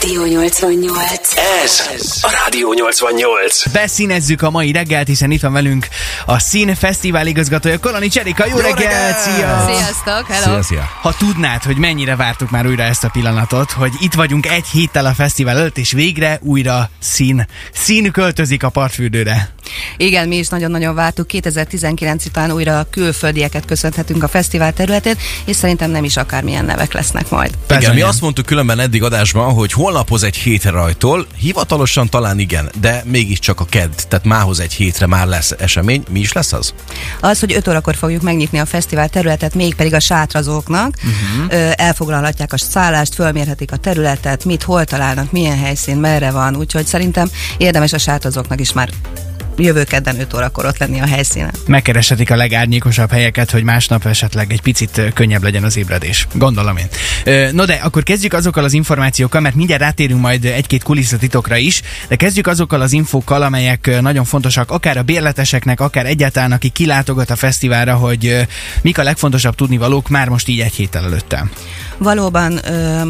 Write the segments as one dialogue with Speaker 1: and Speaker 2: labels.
Speaker 1: Rádió 88.
Speaker 2: Ez a Rádió 88.
Speaker 3: Beszínezzük a mai reggelt, hiszen itt van velünk a Szín Fesztivál igazgatója, Koloni Cserika. Jó,
Speaker 4: Jó
Speaker 3: reggelt!
Speaker 4: reggelt!
Speaker 3: Szia!
Speaker 5: Sziasztok, hello!
Speaker 4: Szia, szia.
Speaker 3: Ha tudnád, hogy mennyire vártuk már újra ezt a pillanatot, hogy itt vagyunk egy héttel a fesztivál előtt, és végre újra szín. Szín költözik a partfürdőre.
Speaker 5: Igen, mi is nagyon-nagyon vártuk. 2019 után újra külföldieket köszönhetünk a fesztivál területén, és szerintem nem is akármilyen nevek lesznek majd.
Speaker 4: Igen, mi azt mondtuk különben eddig adásban, hogy holnaphoz egy hétre rajtól, hivatalosan talán igen, de mégiscsak a kedd, tehát mához egy hétre már lesz esemény. Mi is lesz az?
Speaker 5: Az, hogy 5 órakor fogjuk megnyitni a fesztivál területet, mégpedig a sátrazóknak, uh-huh. elfoglalhatják a szállást, fölmérhetik a területet, mit, hol találnak, milyen helyszín, merre van, úgyhogy szerintem érdemes a sátrazóknak is már jövő kedden 5 órakor ott lenni a helyszínen.
Speaker 3: Megkereshetik a legárnyékosabb helyeket, hogy másnap esetleg egy picit könnyebb legyen az ébredés. Gondolom én. No de akkor kezdjük azokkal az információkkal, mert mindjárt rátérünk majd egy-két kulisszatitokra is, de kezdjük azokkal az infókkal, amelyek nagyon fontosak, akár a bérleteseknek, akár egyáltalán, aki kilátogat a fesztiválra, hogy mik a legfontosabb tudnivalók már most így egy héttel előtte.
Speaker 5: Valóban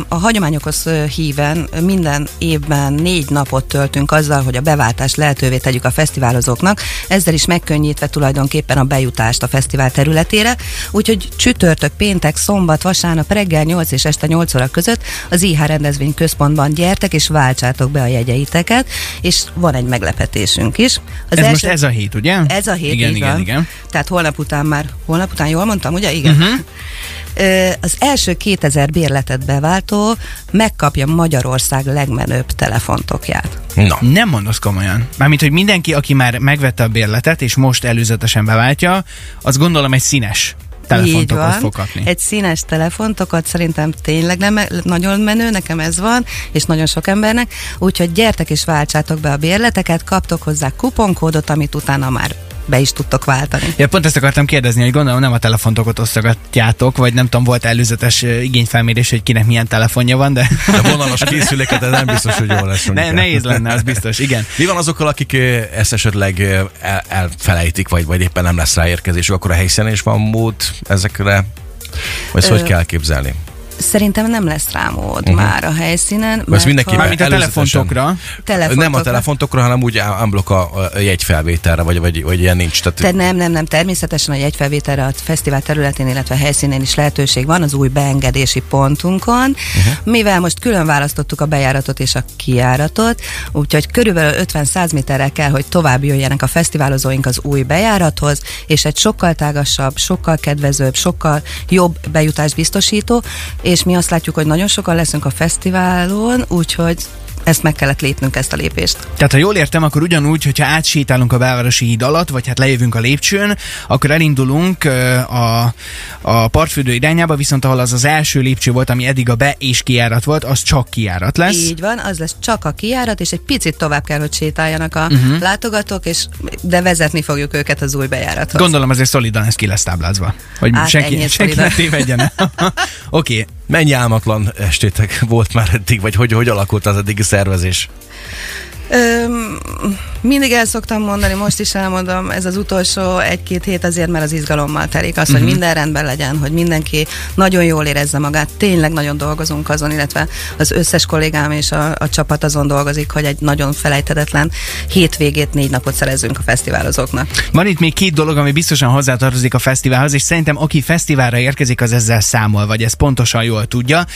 Speaker 5: a hagyományokhoz híven minden évben négy napot töltünk azzal, hogy a beváltást lehetővé tegyük a fesztiválozóknak, ezzel is megkönnyítve tulajdonképpen a bejutást a fesztivál területére, úgyhogy csütörtök, péntek, szombat, vasárnap reggel 8 és este 8 óra között az IH rendezvény központban gyertek és váltsátok be a jegyeiteket, és van egy meglepetésünk is. Az
Speaker 3: Ez most ez a hét, ugye?
Speaker 5: ez a hét,
Speaker 3: igen, igen,
Speaker 5: van.
Speaker 3: igen.
Speaker 5: Tehát holnap után már, holnap után jól mondtam, ugye? Igen. Uh-huh. Az első 2000 bérletet beváltó megkapja Magyarország legmenőbb telefontokját.
Speaker 4: Na.
Speaker 3: Nem mondasz komolyan. Mármint, hogy mindenki, aki már megvette a bérletet, és most előzetesen beváltja, az gondolom egy színes
Speaker 5: Így
Speaker 3: telefontokat
Speaker 5: van.
Speaker 3: fog kapni.
Speaker 5: Egy színes telefontokat szerintem tényleg nem, nagyon menő, nekem ez van, és nagyon sok embernek. Úgyhogy gyertek és váltsátok be a bérleteket, kaptok hozzá kuponkódot, amit utána már be is tudtok váltani.
Speaker 3: Ja, pont ezt akartam kérdezni, hogy gondolom nem a telefontokat osztogatjátok, vagy nem tudom, volt előzetes igényfelmérés, hogy kinek milyen telefonja van, de
Speaker 4: De vonalas készüléket, ez nem biztos, hogy jól lesz.
Speaker 3: ne, nehéz lenne, az biztos, igen.
Speaker 4: Mi van azokkal, akik ezt esetleg el, elfelejtik, vagy, vagy éppen nem lesz ráérkezésük, akkor a helyszínen is van mód ezekre? Vagy ezt
Speaker 5: Ö,
Speaker 4: hogy kell elképzelni?
Speaker 5: Szerintem nem lesz rá mód uh-huh. már a helyszínen.
Speaker 4: Ezt
Speaker 5: mert
Speaker 4: mindenképpen
Speaker 5: ha-
Speaker 3: Mármint a telefontokra.
Speaker 5: Telefontokra.
Speaker 4: Nem a telefontokra, hanem úgy unblock a, a jegyfelvételre, vagy, vagy, vagy ilyen nincs. Tehát,
Speaker 5: Te nem, nem, nem. Természetesen a jegyfelvételre a fesztivál területén, illetve helyszínén is lehetőség van az új beengedési pontunkon, uh-huh. mivel most külön választottuk a bejáratot és a kijáratot, úgyhogy körülbelül 50-100 méterrel kell, hogy tovább jöjjenek a fesztiválozóink az új bejárathoz, és egy sokkal tágasabb, sokkal kedvezőbb, sokkal jobb bejutást biztosító, és mi azt látjuk, hogy nagyon sokan leszünk a fesztiválon, úgyhogy ezt meg kellett lépnünk, ezt a lépést.
Speaker 3: Tehát ha jól értem, akkor ugyanúgy, hogyha átsétálunk a belvárosi híd alatt, vagy hát lejövünk a lépcsőn, akkor elindulunk a, a partfürdő irányába, viszont ahol az az első lépcső volt, ami eddig a be- és kijárat volt, az csak kijárat lesz.
Speaker 5: Így van, az lesz csak a kijárat, és egy picit tovább kell, hogy sétáljanak a uh-huh. látogatók, és de vezetni fogjuk őket az új bejárathoz.
Speaker 3: Gondolom azért szolidan ez ki lesz táblázva. Hogy
Speaker 5: Hát
Speaker 3: senki, senki ne tévedjen el. Oké, okay.
Speaker 4: Mennyi álmatlan estétek volt már eddig, vagy hogy, hogy alakult az eddigi szervezés?
Speaker 5: Öm, mindig el szoktam mondani, most is elmondom, ez az utolsó egy-két hét azért, mert az izgalommal telik. Az, uh-huh. hogy minden rendben legyen, hogy mindenki nagyon jól érezze magát. Tényleg nagyon dolgozunk azon, illetve az összes kollégám és a, a csapat azon dolgozik, hogy egy nagyon felejthetetlen hétvégét, négy napot szerezzünk a fesztiválozóknak.
Speaker 3: Van itt még két dolog, ami biztosan hozzátartozik a fesztiválhoz, és szerintem aki fesztiválra érkezik, az ezzel számol, vagy ezt pontosan jól tudja.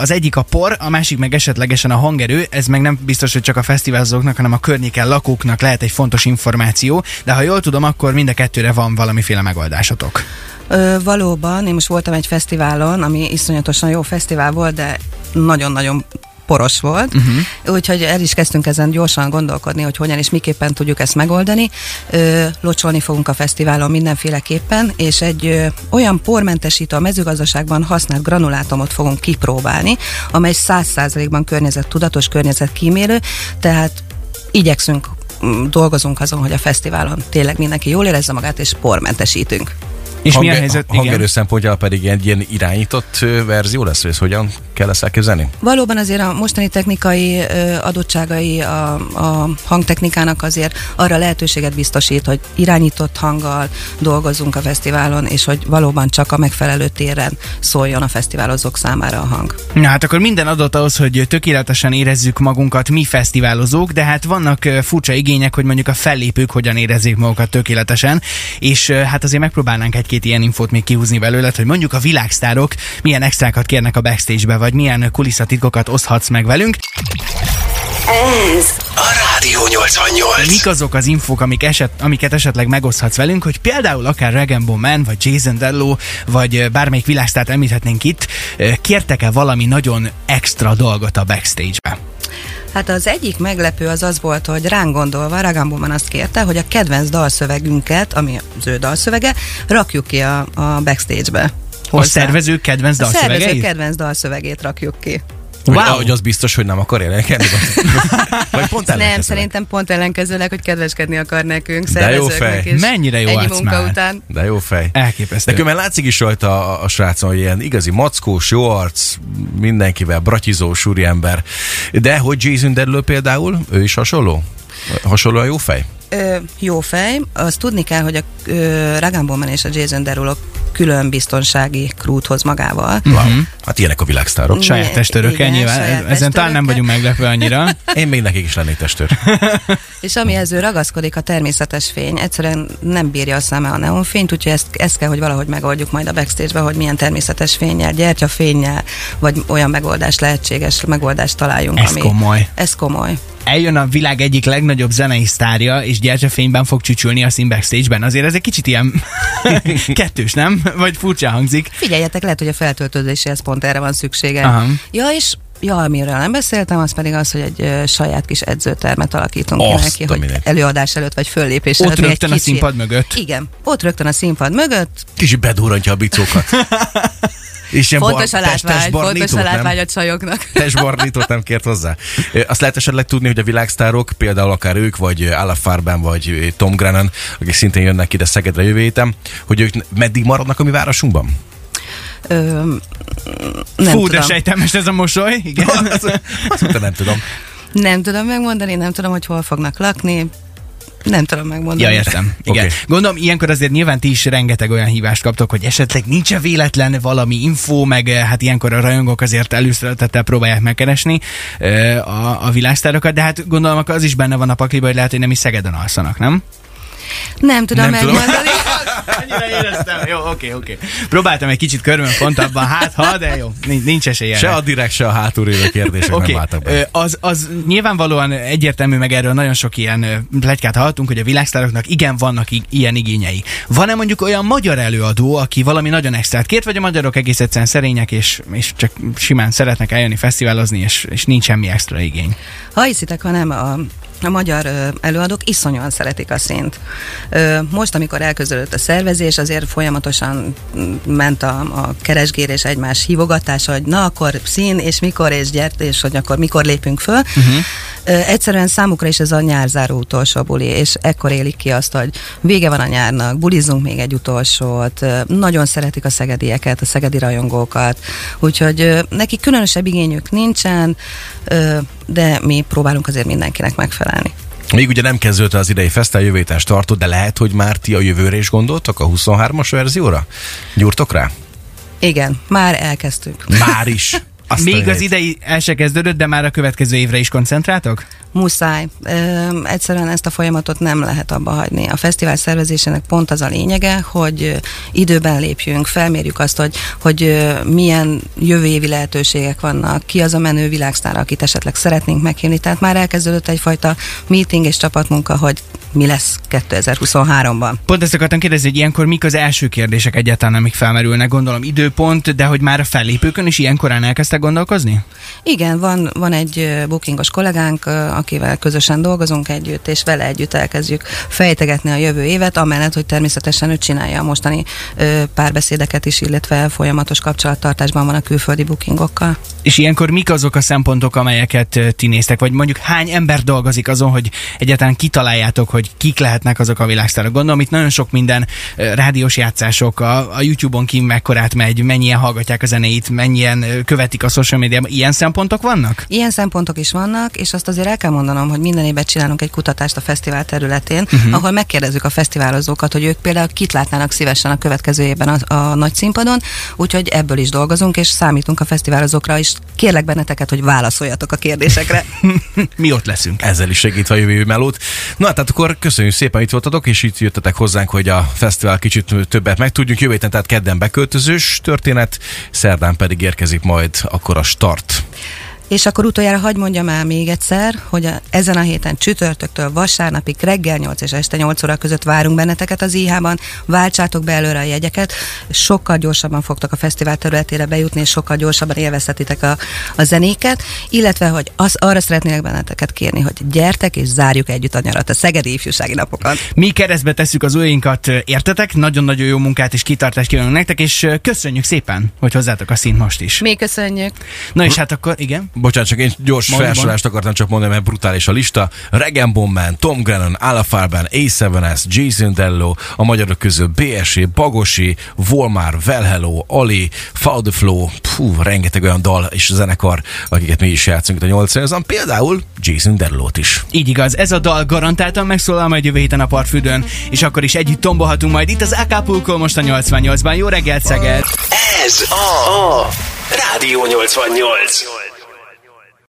Speaker 3: Az egyik a por, a másik meg esetlegesen a hangerő, ez meg nem biztos, hogy csak a fesztiválozóknak, hanem a környéken lakóknak lehet egy fontos információ, de ha jól tudom, akkor mind a kettőre van valamiféle megoldásotok.
Speaker 5: Ö, valóban, én most voltam egy fesztiválon, ami iszonyatosan jó fesztivál volt, de nagyon-nagyon poros volt, uh-huh. úgyhogy el is kezdtünk ezen gyorsan gondolkodni, hogy hogyan és miképpen tudjuk ezt megoldani. Ö, locsolni fogunk a fesztiválon mindenféleképpen, és egy ö, olyan pormentesítő a mezőgazdaságban használt granulátumot fogunk kipróbálni, amely 100%-ban környezettudatos, környezetkímélő, tehát igyekszünk mm, dolgozunk azon, hogy a fesztiválon tényleg mindenki jól érezze magát, és pormentesítünk.
Speaker 3: És mi a helyzet? Igen.
Speaker 4: Hangerő szempontjából pedig egy ilyen irányított verzió lesz, hogy ez hogyan kell ezt elképzelni?
Speaker 5: Valóban azért a mostani technikai adottságai a, a hangtechnikának azért arra lehetőséget biztosít, hogy irányított hanggal dolgozzunk a fesztiválon, és hogy valóban csak a megfelelő téren szóljon a fesztiválozók számára a hang.
Speaker 3: Na hát akkor minden adott ahhoz, hogy tökéletesen érezzük magunkat mi fesztiválozók, de hát vannak furcsa igények, hogy mondjuk a fellépők hogyan érezzék magukat tökéletesen, és hát azért megpróbálnánk egy-két ilyen infót még kihúzni belőled, hogy mondjuk a világsztárok milyen extrákat kérnek a backstage-be, vagy milyen kulisszatitkokat oszthatsz meg velünk.
Speaker 2: Ez a Rádió 88.
Speaker 3: Mik azok az infók, amik eset, amiket esetleg megoszthatsz velünk, hogy például akár Regan Man, vagy Jason Derulo, vagy bármelyik világsztárt említhetnénk itt, kértek-e valami nagyon extra dolgot a backstage-be?
Speaker 5: Hát az egyik meglepő az az volt, hogy ránk gondolva Ragan Bowman azt kérte, hogy a kedvenc dalszövegünket, ami az ő dalszövege, rakjuk ki a, a backstage-be.
Speaker 3: A
Speaker 5: Hozzá.
Speaker 3: szervezők kedvenc
Speaker 5: A szervező
Speaker 3: dalszövegeit?
Speaker 5: kedvenc dalszövegét rakjuk ki.
Speaker 3: Wow.
Speaker 4: hogy az biztos, hogy nem akar jelenkedni? Vagy pont
Speaker 5: Nem, szerintem pont ellenkezőleg, hogy kedveskedni akar nekünk,
Speaker 4: De jó fej.
Speaker 5: is.
Speaker 3: Mennyire jó
Speaker 5: Ennyi
Speaker 3: arc
Speaker 5: munka
Speaker 3: már.
Speaker 5: után.
Speaker 4: De jó fej.
Speaker 3: Elképesztő.
Speaker 4: De különben látszik is rajta a, a srácon, hogy ilyen igazi mackós, jó arc, mindenkivel, bratizós úriember. De hogy Jason Derulo például, ő is hasonló? Hasonlóan jó fej?
Speaker 5: Ö, jó fej. Azt tudni kell, hogy a ö, Ragan Bowman és a Jason Derulo külön biztonsági krút hoz magával.
Speaker 3: Mhm.
Speaker 4: Hát ilyenek a világsztárok.
Speaker 3: Saját testőrökkel
Speaker 5: Igen,
Speaker 3: nyilván.
Speaker 5: saját
Speaker 3: Ezen talán nem vagyunk meglepve annyira.
Speaker 4: Én még nekik is lennék testőr.
Speaker 5: És amihez ő ragaszkodik a természetes fény, egyszerűen nem bírja a szeme a neonfényt, úgyhogy ezt, ezt kell, hogy valahogy megoldjuk majd a backstage-be, hogy milyen természetes fényel, gyertyafénnyel, vagy olyan megoldás lehetséges megoldást találjunk.
Speaker 3: Ez komoly.
Speaker 5: Ez komoly.
Speaker 3: Eljön a világ egyik legnagyobb zenei sztárja, és gyertyafényben fog csücsülni a szín backstage-ben. Azért ez egy kicsit ilyen kettős, nem? Vagy furcsa hangzik.
Speaker 5: Figyeljetek, lehet, hogy a feltöltődéséhez pont erre van szüksége.
Speaker 3: Aha.
Speaker 5: Ja, és Ja, amiről nem beszéltem, az pedig az, hogy egy ö, saját kis edzőtermet alakítunk ki neki, hogy előadás előtt vagy föllépés
Speaker 3: Ott
Speaker 5: előtt. még
Speaker 3: rögtön
Speaker 5: egy
Speaker 3: a
Speaker 5: kicsi-
Speaker 3: színpad mögött.
Speaker 5: Igen, ott rögtön a színpad mögött,
Speaker 4: Kicsit bedurrantja a bicókat. És ilyen
Speaker 5: Fontos a
Speaker 4: bar- test-
Speaker 5: látvány, fontos a látvány a csajoknak.
Speaker 4: Testbarnítót nem kért hozzá. Azt lehet esetleg tudni, hogy a világsztárok, például akár ők, vagy Ala Farben, vagy Tom Grennan, akik szintén jönnek ide Szegedre jövő héten, hogy ők meddig maradnak a mi városunkban?
Speaker 5: Ö, nem
Speaker 3: Fú,
Speaker 5: tudom.
Speaker 3: de sejtelmes ez a mosoly. Igen.
Speaker 4: Azt azt mondta, nem tudom.
Speaker 5: Nem tudom megmondani, nem tudom, hogy hol fognak lakni. Nem tudom megmondani.
Speaker 3: Ja, értem. Igen.
Speaker 4: Oké.
Speaker 3: Gondolom, ilyenkor azért nyilván ti is rengeteg olyan hívást kaptok, hogy esetleg nincs -e véletlen valami info, meg eh, hát ilyenkor a rajongók azért előszeretettel próbálják megkeresni eh, a, a világsztárokat, de hát gondolom, akkor az is benne van a pakliba, hogy lehet, hogy nem is Szegeden alszanak, nem?
Speaker 5: Nem tudom
Speaker 4: Nem tudom.
Speaker 5: megmondani.
Speaker 3: Annyira éreztem. Jó, oké, oké. Próbáltam egy kicsit körben pontabban, hát ha, de jó, nincs, esélye.
Speaker 4: Se a direkt, se a hátul élő kérdések
Speaker 3: Oké,
Speaker 4: nem álltak be.
Speaker 3: az, az nyilvánvalóan egyértelmű, meg erről nagyon sok ilyen ö, pletykát hallottunk, hogy a világsztároknak igen vannak i- ilyen igényei. Van-e mondjuk olyan magyar előadó, aki valami nagyon extrát kért, vagy a magyarok egész egyszerűen szerények, és, és csak simán szeretnek eljönni fesztiválozni, és, és nincs semmi extra igény?
Speaker 5: Ha hiszitek, ha nem, a, a magyar előadók iszonyúan szeretik a színt. Most, amikor elkezdődött a szervezés, azért folyamatosan mm, ment a, a keresgérés egymás hívogatása, hogy na akkor szín, és mikor, és gyert, és hogy akkor mikor lépünk föl. Uh-huh. Egyszerűen számukra is ez a nyárzáró utolsó buli, és ekkor élik ki azt, hogy vége van a nyárnak, bulizzunk még egy utolsót, nagyon szeretik a szegedieket, a szegedi rajongókat, úgyhogy neki különösebb igényük nincsen, de mi próbálunk azért mindenkinek megfelelni.
Speaker 4: Még ugye nem kezdődött az idei fesztál, jövő héten startot, de lehet, hogy már ti a jövőre is gondoltok, a 23-as verzióra? Gyúrtok rá?
Speaker 5: Igen, már elkezdtük.
Speaker 4: Már is. Azt
Speaker 3: Még az idei el se kezdődött, de már a következő évre is koncentráltok?
Speaker 5: Muszáj. Ö, egyszerűen ezt a folyamatot nem lehet abba hagyni. A fesztivál szervezésének pont az a lényege, hogy időben lépjünk, felmérjük azt, hogy, hogy milyen jövő évi lehetőségek vannak, ki az a menő világsztár, akit esetleg szeretnénk meghívni. Tehát már elkezdődött egyfajta meeting és csapatmunka, hogy mi lesz 2023-ban.
Speaker 3: Pont ezt akartam kérdezni, hogy ilyenkor mik az első kérdések egyáltalán, amik felmerülnek, gondolom időpont, de hogy már a fellépőkön is ilyenkorán elkezdtek gondolkozni?
Speaker 5: Igen, van, van egy bookingos kollégánk, akivel közösen dolgozunk együtt, és vele együtt elkezdjük fejtegetni a jövő évet, amellett, hogy természetesen ő csinálja a mostani párbeszédeket is, illetve folyamatos kapcsolattartásban van a külföldi bookingokkal.
Speaker 3: És ilyenkor mik azok a szempontok, amelyeket ti néztek, vagy mondjuk hány ember dolgozik azon, hogy egyáltalán kitaláljátok, hogy hogy kik lehetnek azok a világsztárok. Gondolom, itt nagyon sok minden rádiós játszások, a, a YouTube-on ki mekkorát megy, mennyien hallgatják a zenéit, mennyien követik a social médiában. Ilyen szempontok vannak?
Speaker 5: Ilyen szempontok is vannak, és azt azért el kell mondanom, hogy minden évben csinálunk egy kutatást a fesztivál területén, uh-huh. ahol megkérdezzük a fesztiválozókat, hogy ők például kit látnának szívesen a következő évben a, a nagy színpadon, úgyhogy ebből is dolgozunk, és számítunk a fesztiválozókra is. Kérlek benneteket, hogy válaszoljatok a kérdésekre.
Speaker 3: Mi ott leszünk.
Speaker 4: Ezzel is segítve a jövő melót. Na hát akkor köszönjük szépen, itt voltatok, és itt jöttetek hozzánk, hogy a fesztivál kicsit többet megtudjuk. Jövő héten, tehát kedden beköltözős történet, szerdán pedig érkezik majd akkor a start.
Speaker 5: És akkor utoljára hagyd mondjam el még egyszer, hogy a, ezen a héten csütörtöktől vasárnapig reggel 8 és este 8 óra között várunk benneteket az IH-ban, váltsátok be előre a jegyeket, sokkal gyorsabban fogtok a fesztivál területére bejutni, és sokkal gyorsabban élvezhetitek a, a zenéket, illetve, hogy az, arra szeretnélek benneteket kérni, hogy gyertek és zárjuk együtt a nyarat, a Szegedi Ifjúsági Napokat.
Speaker 3: Mi keresztbe tesszük az ujjainkat, értetek? Nagyon-nagyon jó munkát és kitartást kívánunk nektek, és köszönjük szépen, hogy hozzátok a színt most is.
Speaker 5: Mi köszönjük.
Speaker 3: Na és hát akkor, igen.
Speaker 4: Bocsánat, csak én gyors
Speaker 3: Mondj,
Speaker 4: felsorolást akartam csak mondani, mert brutális a lista. Regan Bomman, Tom Grennan, Ala Farben, A7S, Jason Dello, a magyarok közül BSE, Bagosi, Volmar, Well Hello, Ali, Fall the Flow, Pú, rengeteg olyan dal és zenekar, akiket mi is játszunk itt a 80 például Jason Dello-t is.
Speaker 3: Így igaz, ez a dal garantáltan megszólal majd jövő héten a partfürdőn, és akkor is együtt tombolhatunk majd itt az Acapulco most a 88-ban. Jó reggelt, Szeged!
Speaker 2: Ez a, a Rádió 88.